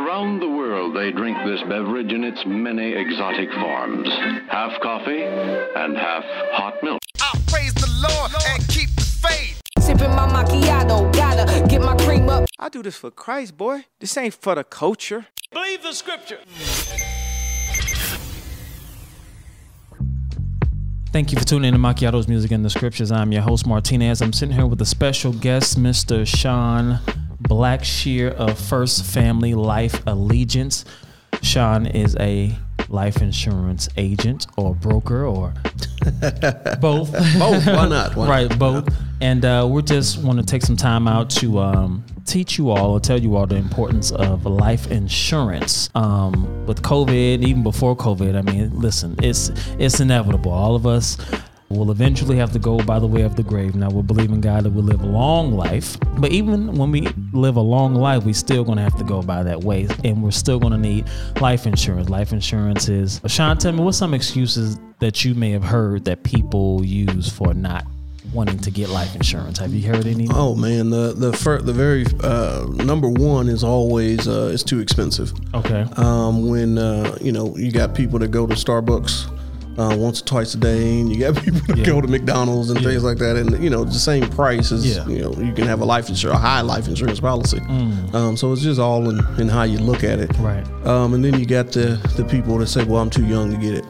Around the world, they drink this beverage in its many exotic forms half coffee and half hot milk. I praise the Lord and keep the faith. Sipping my macchiato, gotta get my cream up. I do this for Christ, boy. This ain't for the culture. Believe the scripture. Thank you for tuning in to Macchiato's Music and the Scriptures. I'm your host, Martinez. I'm sitting here with a special guest, Mr. Sean Blackshear of First Family Life Allegiance. Sean is a life insurance agent or broker or both. Both. Why not? Why right, not? both. And uh, we just want to take some time out to um, teach you all or tell you all the importance of life insurance. Um, with COVID, even before COVID, I mean, listen, it's it's inevitable. All of us will eventually have to go by the way of the grave. Now we believe in God that we live a long life, but even when we live a long life, we still gonna have to go by that way, and we're still gonna need life insurance. Life insurance is. Sean, tell me what's some excuses that you may have heard that people use for not wanting to get life insurance. Have you heard any? Oh man, the the fir- the very uh, number one is always uh, it's too expensive. Okay. Um, when uh, you know you got people that go to Starbucks uh, once or twice a day, and you got people that Yeah. go to McDonald's and things like that, and you know the same price as Yeah. you know you can have a life insurance, a high life insurance policy. Um, so it's just all in, in how you look at it. Mm. Right. Um, and then you got the the people that say, "Well, I'm too young to get it,"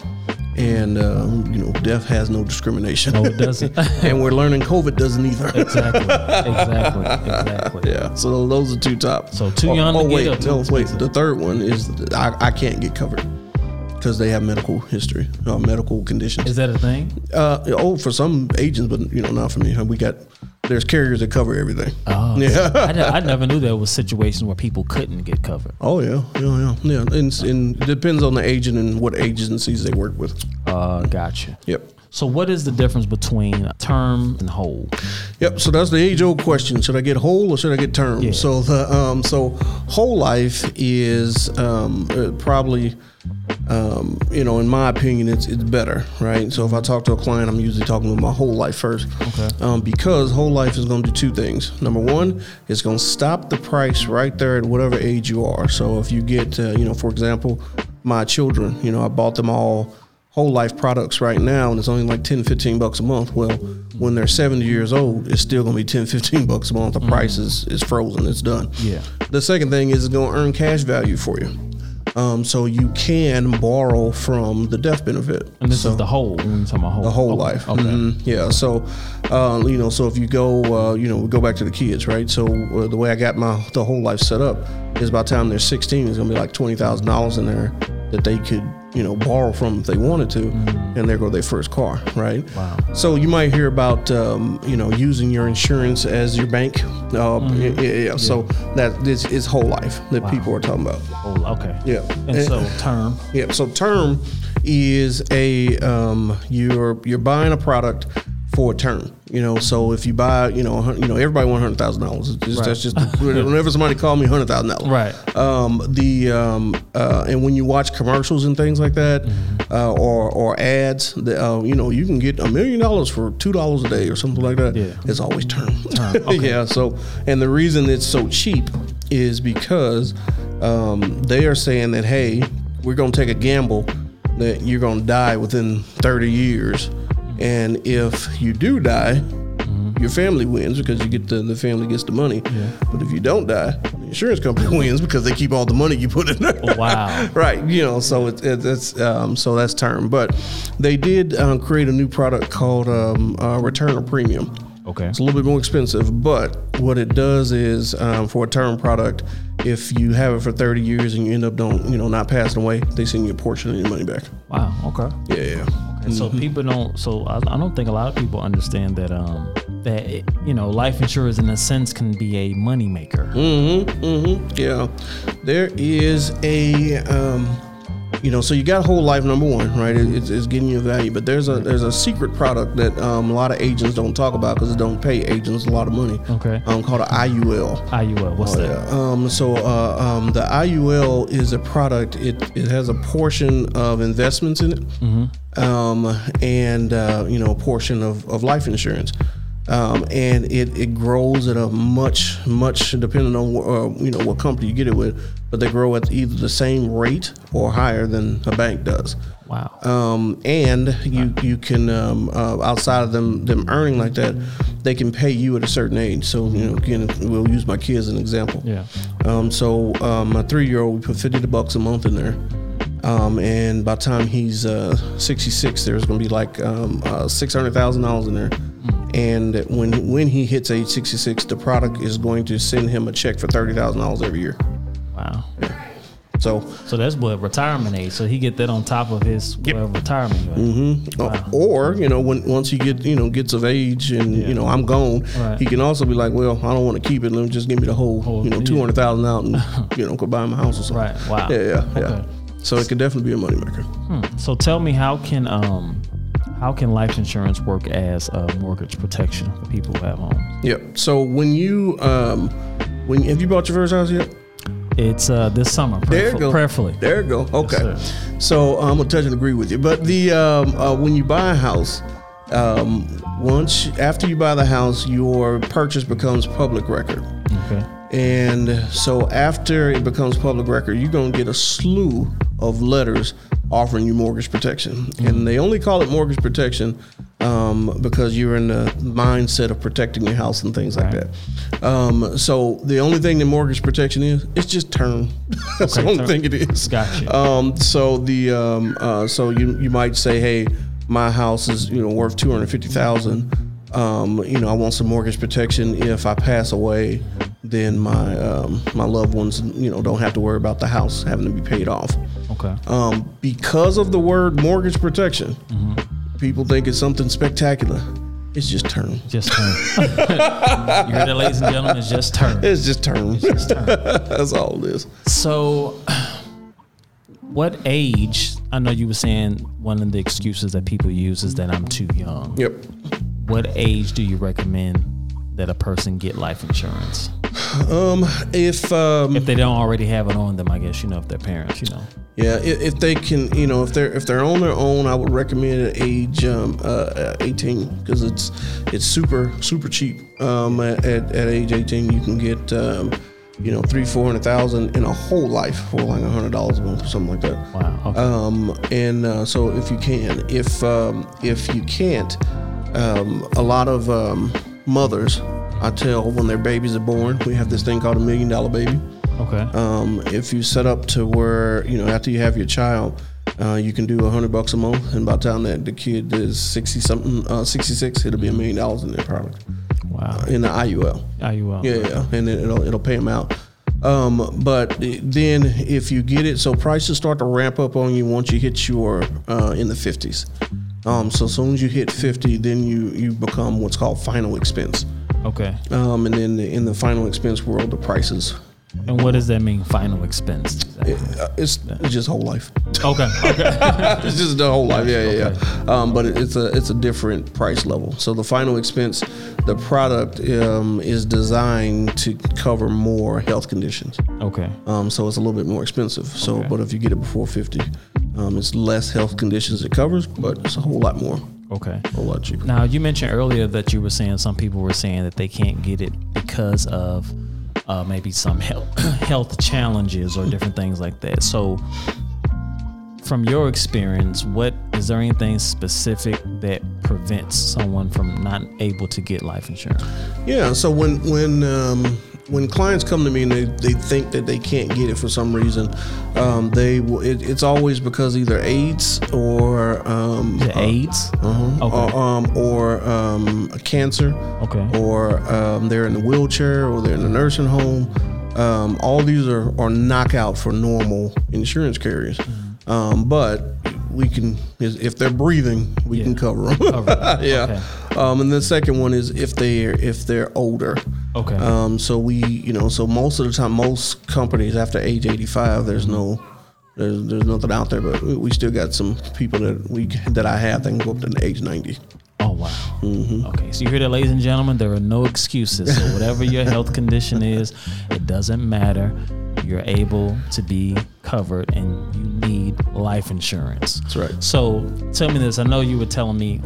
and um, you know, death has no discrimination. No, it doesn't. and we're learning COVID doesn't either. exactly. Exactly. Exactly. Yeah, so those are two top. So too Oh, young oh, to wait, no, wait. The third one is I, I can't get covered because they have medical history, uh, medical conditions. Is that a thing? uh, oh, for some agents, but you know, not for me. We got there's carriers that cover everything. Oh, Yeah. I, ne- I never knew there was situations where people couldn't get covered. Oh yeah, yeah, yeah, yeah. And, and it depends on the agent and what agencies they work with. Uh, gotcha. Yep. So, what is the difference between term and whole? Yep. So that's the age old question: Should I get whole or should I get term? Yeah. So the um, so whole life is um, uh, probably um, you know, in my opinion, it's it's better, right? So if I talk to a client, I'm usually talking about my whole life first, Okay. um, because whole life is going to do two things. Number one, it's going to stop the price right there at whatever age you are. So if you get, uh, you know, for example, my children, you know, I bought them all whole life products right now and it's only like 10 15 bucks a month well when they're 70 years old it's still going to be 10 15 bucks a month the price is, is frozen it's done. Yeah. the second thing is it's going to earn cash value for you um, so you can borrow from the death benefit And this So- is the whole. When you're talking about whole. the whole life. Okay. Mhm. Yeah. So, uh, you know, so if you go, uh, you know, go back to the kids, right? So uh, the way I got my the whole life set up is by the time they're 16, it's gonna be like twenty thousand dollars in there that they could, you know, borrow from if they wanted to, and there go their first car, right? Mm-hmm. Wow. So you might hear about, um, you know, using your insurance as your bank. Uh, Mm-hmm. yeah, yeah, So that this is whole life that people are talking about. Okay. Yeah. And so term. Yeah. So term is a um, you're you're buying a product for a term. You know, so if you buy, you know, you know, everybody want hundred thousand dollars. That's just whenever somebody call me hundred thousand dollars. Right. Um, the um, uh, and when you watch commercials and things like that, Mm-hmm. uh, or or ads, the, uh, you know, you can get a million dollars for two dollars a day or something like that. Yeah. It's always term. Term, okay. yeah. So, and the reason it's so cheap is because um, they are saying that hey, we're gonna take a gamble that you're gonna die within 30 years, and if you do die. Your family wins because you get the the family gets the money. But if you don't die, the insurance company wins because they keep all the money you put in there. Wow. right. You know, so it's it, it's um, so that's term. But they did um, create a new product called um, uh, Return of Premium. Okay. It's a little bit more expensive, but what it does is um, for a term product, if you have it for 30 years and you end up don't you know not passing away, they send you a portion of your money back. Wow. Okay. Yeah, yeah. And so people don't. So I, I don't think a lot of people understand that. Um, that it, you know, life insurance in a sense can be a moneymaker. Mm-hmm. Mm-hmm. Yeah. There is a um, you know, so you got whole life number one, right? It, it's, it's getting you value, but there's a there's a secret product that um, a lot of agents don't talk about because it don't pay agents a lot of money. Okay. Um, called an IUL. IUL. What's that? Yeah. Um, so uh, um, the IUL is a product. It it has a portion of investments in it, um, and uh, you know a portion of, of life insurance. Um, and it, it grows at a much much depending on uh, you know what company you get it with, but they grow at either the same rate or higher than a bank does. Wow. Um, and you you can um, uh, outside of them them earning like that, they can pay you at a certain age. So you know, again, we'll use my kids as an example. Yeah. Um, so um, my three year old, we put fifty bucks a month in there. Um, and by the time he's uh, 66, there's going to be like um, uh, $600,000 in there. And when when he hits age 66, the product is going to send him a check for $30,000 every year. Wow. So, So that's what retirement age. So he get that on top of his whatever retirement. Mm-hmm. uh, or you know, when once he get you know gets of age and you know I'm gone, Right. he can also be like, well, I don't want to keep it. Let me just give me the whole, Whole- you know two hundred thousand out and you know go buy my house or something. Right. Wow. Yeah, yeah, yeah. So it could definitely be a moneymaker. So tell me, how can um, how can life insurance work as a mortgage protection for people who have homes? Yep. So when you um when have you bought your first house yet? It's uh this summer. There you go. Prayerfully. There you go. Okay. sir. so I'm gonna touch and agree with you. But the um, uh, when you buy a house, um, once after you buy the house, your purchase becomes public record. Okay. And so after it becomes public record, you're gonna get a slew of letters offering you mortgage protection. And they only call it mortgage protection um, because you're in the mindset of protecting your house and things like that. Um, so the only thing that mortgage protection is, it's just term. That's Okay, the only term. thing it is. Gotcha. Um, so the um, uh, so you you might say, hey, my house is you know worth two hundred fifty thousand. Um, you know, I want some mortgage protection. If I pass away, then my um, my loved ones, you know, don't have to worry about the house having to be paid off. Okay. Um, because of the word mortgage protection, people think it's something spectacular. It's just term. Just turn. you heard that, ladies and gentlemen? It's just turn. It's just term. That's all it is. So, what age? I know you were saying one of the excuses that people use is that I'm too young. Yep. What age do you recommend that a person get life insurance? Um, if um, If they don't already have it on them, I guess you know if they're parents, you know. Yeah, if, they can, you know, if they're if they're on their own, I would recommend at age um, uh, 18 because it's it's super super cheap. Um, at, at at age 18, you can get um, you know three four hundred thousand in a whole life for like a hundred dollars a month or something like that. Wow. Okay. Um, and uh, so if you can, if um, if you can't, um, a lot of um, mothers, I tell when their babies are born, we have this thing called a million dollar baby. Okay. Um, if you set up to where you know after you have your child, uh, you can do a hundred bucks a month, and by the time that the kid is sixty something, uh, sixty six, it'll be a million dollars in their product wow. in the IUL. Well? Yeah, yeah, and it- it'll it'll pay them out. Um, but then if you get it, so prices start to ramp up on you once you hit your uh, in the fifties. Um, so as soon as you hit fifty, then you you become what's called final expense. Okay. Um, and then in the final expense world, the prices And what does that mean? Final expense. uh, it's, it's just whole life. Okay. Okay. it's just the whole life. Yeah, yeah, yeah. Um, but it, it's a it's a different price level. So the final expense, the product um, is designed to cover more health conditions. Okay. Um, so it's a little bit more expensive. So, Okay. but if you get it before fifty, um, it's less health conditions it covers, but it's a whole lot more, Okay. a whole lot cheaper. Now you mentioned earlier that you were saying some people were saying that they can't get it because of uh, maybe some health health challenges or different things like that. So, from your experience, what is there anything specific that prevents someone from not able to get life insurance? Yeah. So when when um, when clients come to me and they, they think that they can't get it for some reason, um, they. It, it's always because either AIDS or um, uh, AIDS? uh-huh, Okay. or, um, or um, a cancer, Okay. or um, they're in a wheelchair, or they're in a nursing home. Um, all these are, are knockout for normal insurance carriers. Mm-hmm. Um, but we can, if they're breathing, we Yeah. can cover them. Cover yeah. Um, and the second one is if they're if they're older. Okay. Um, so we, you know, so most of the time, most companies after age 85, there's no, there's there's nothing out there, but we- we still got some people that we that I have that can go up to the age 90. Oh wow. Mm-hmm. Okay, so you hear that, ladies and gentlemen. There are no excuses. So whatever your health condition is, it doesn't matter. You're able to be covered, and you need life insurance. That's right. So tell me this. I know you were telling me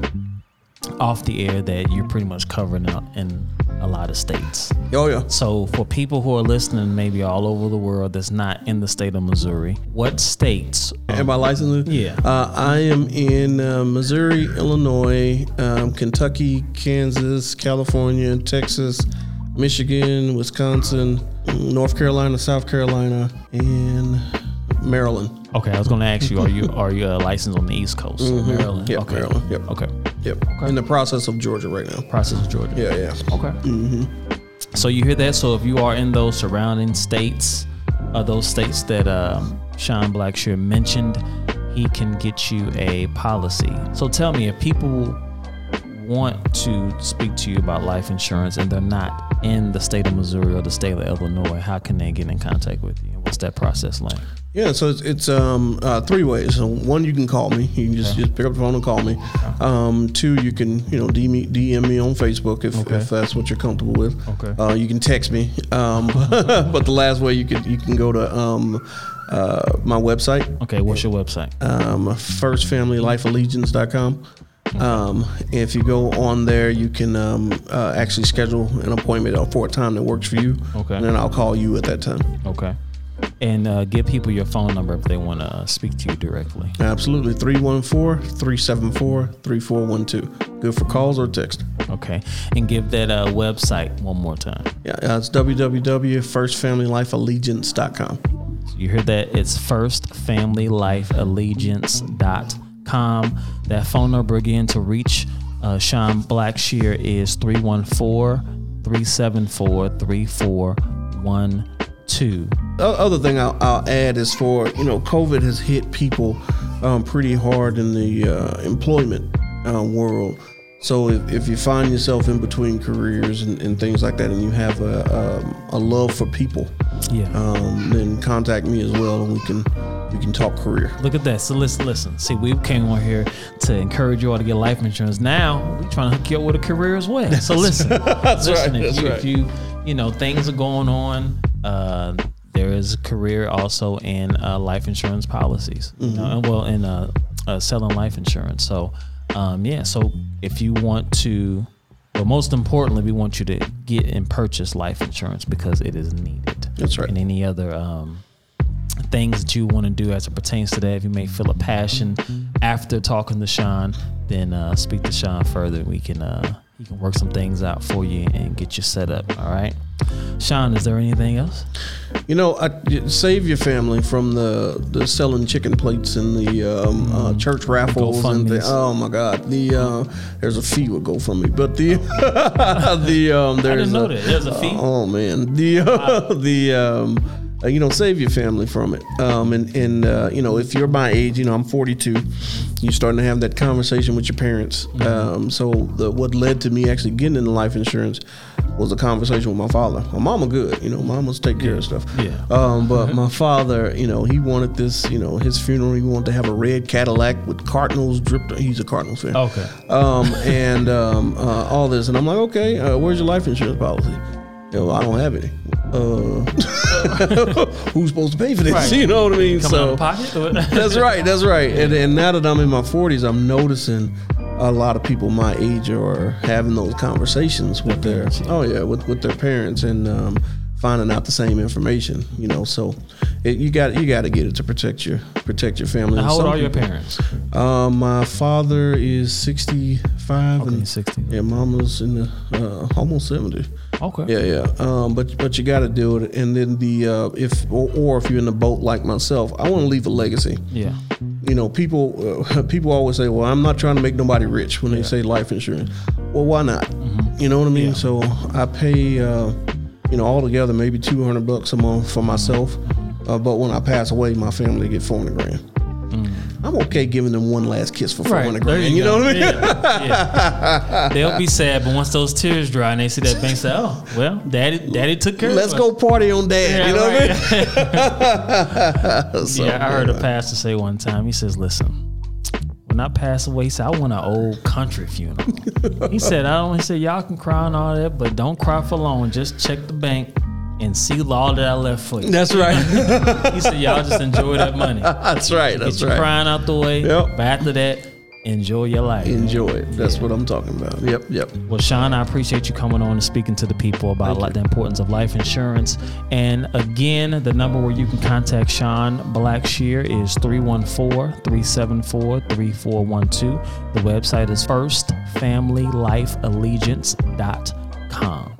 off the air that you're pretty much covered in, in a lot of states. Oh yeah. So for people who are listening, maybe all over the world, that's not in the state of Missouri, what states? Am I licensed? Yeah. Uh, I am in uh, Missouri, Illinois, um, Kentucky, Kansas, California, Texas, Michigan, Wisconsin, North Carolina, South Carolina, and Maryland. Okay, I was going to ask you: Are you are you uh, licensed on the East Coast, Maryland? Mm-hmm. Yep, okay. Maryland, yep. Okay. Yep. In the process of Georgia right now. Process of Georgia. Yeah, yeah. Okay. Mm-hmm. So you hear that? So if you are in those surrounding states, uh, those states that um, Sean Blackshear mentioned, he can get you a policy. So tell me, if people want to speak to you about life insurance and they're not in the state of Missouri or the state of Illinois, how can they get in contact with you? What's that process like? Yeah, so it's, it's um, uh, three ways. So one, you can call me. You can just, just pick up the phone and call me. Um, two, you can you know DM me, DM me on Facebook if, Okay. if that's what you're comfortable with. Okay. Uh, you can text me. Um, but the last way you could you can go to um, uh, my website, Okay, what's your website? um, firstfamilylifeallegiance.com. Um, if you go on there, you can um, uh, actually schedule an appointment for a time that works for you. Okay. And then I'll call you at that time. Okay. And uh, give people your phone number if they want to speak to you directly. Absolutely. 314 374 3412. Good for calls or text. Okay. And give that uh, website one more time. Yeah, uh, it's www.firstfamilylifeallegiance.com. So you heard that? It's firstfamilylifeallegiance.com. That phone number again to reach uh, Sean Blackshear is 314 374 3412. O- Other thing I'll, I'll add is for, you know, COVID has hit people um, pretty hard in the uh, employment uh, world. So if, if you find yourself in between careers and, and things like that and you have a, um, a love for people, Yeah. um, then contact me as well and we can we can talk career. Look at that. So listen, listen. See, we came on here to encourage you all to get life insurance. Now we're trying to hook you up with a career as well. So listen, listen. right, if, you, right. if you, you know, things are going on. Uh, there is a career also in uh, life insurance policies. Mm-hmm. and well, in uh, uh, selling life insurance. So, um, yeah. So if you want to, but most importantly, we want you to get and purchase life insurance because it is needed. That's right. And any other um, things that you want to do as it pertains to that. If you may feel a passion after talking to Sean, then uh, speak to Sean further. We can uh, he can work some things out for you and get you set up. All right, Sean. Is there anything else? You know, I, save your family from the the selling chicken plates and the um, uh, church raffles and the oh my god, the uh, there's a fee with GoFundMe, but the the um, there's know a, that. There's a fee? Oh man, the uh, the um, uh, you know, save your family from it. Um, and and uh, you know, if you're my age, you know, I'm 42. You're starting to have that conversation with your parents. Mm-hmm. Um, so the, what led to me actually getting into life insurance was a conversation with my father. My mama good, you know, mamas take care of stuff. Yeah. Um, but my father, you know, he wanted this, you know, his funeral. He wanted to have a red Cadillac with Cardinals dripped. He's a Cardinals fan. Okay. Um, and um, uh, all this, and I'm like, okay, uh, where's your life insurance policy? You know, I don't have any. Who's supposed to pay for this? Right. You know what I mean? Coming out of pocket. that's right. That's right. And, and now that I'm in my 40s, I'm noticing a lot of people my age are having those conversations with their parents, oh yeah with with their parents and um, finding out the same information. You know, so it, you got you got to get it to protect your protect your family. And How old are your parents? Um, my father is 65 Okay, and 60. yeah, mama's in the uh, almost 70. Okay. Yeah, yeah. Um, but but you got to do it, and then the uh, if or, or if you're in the boat like myself, I want to leave a legacy. Yeah. You know, people uh, people always say, "Well, I'm not trying to make nobody rich." When they say life insurance, well, why not? You know what I mean? Yeah. So I pay, uh, you know, altogether maybe 200 bucks a month for myself. Uh, but when I pass away, my family get 400 grand. I'm okay giving them one last kiss for 400 There grand. You, know what I mean? Yeah, yeah. They'll be sad, but once those tears dry and they see that bank, say, "Oh, well, daddy, daddy took care Let's go us." party on dad. Yeah, you know what I mean? So, yeah, I heard a pastor say one time. He says, "Listen, when I pass away, he said I want an old country funeral." he said, "I only said y'all can cry and all that, but don't cry for long. Just check the bank and see all that I left for you." That's right. He said, "Y'all just enjoy that money. That's right. Get That's your right. crying out the way. Yep. But after that, enjoy your life. Enjoy it. That's what I'm talking about. Yep, yep. Well, Sean, I appreciate you coming on and speaking to the people about like the importance of life insurance. And again, the number where you can contact Sean Blackshear is 314-374-3412. The website is firstfamilylifeallegiance.com.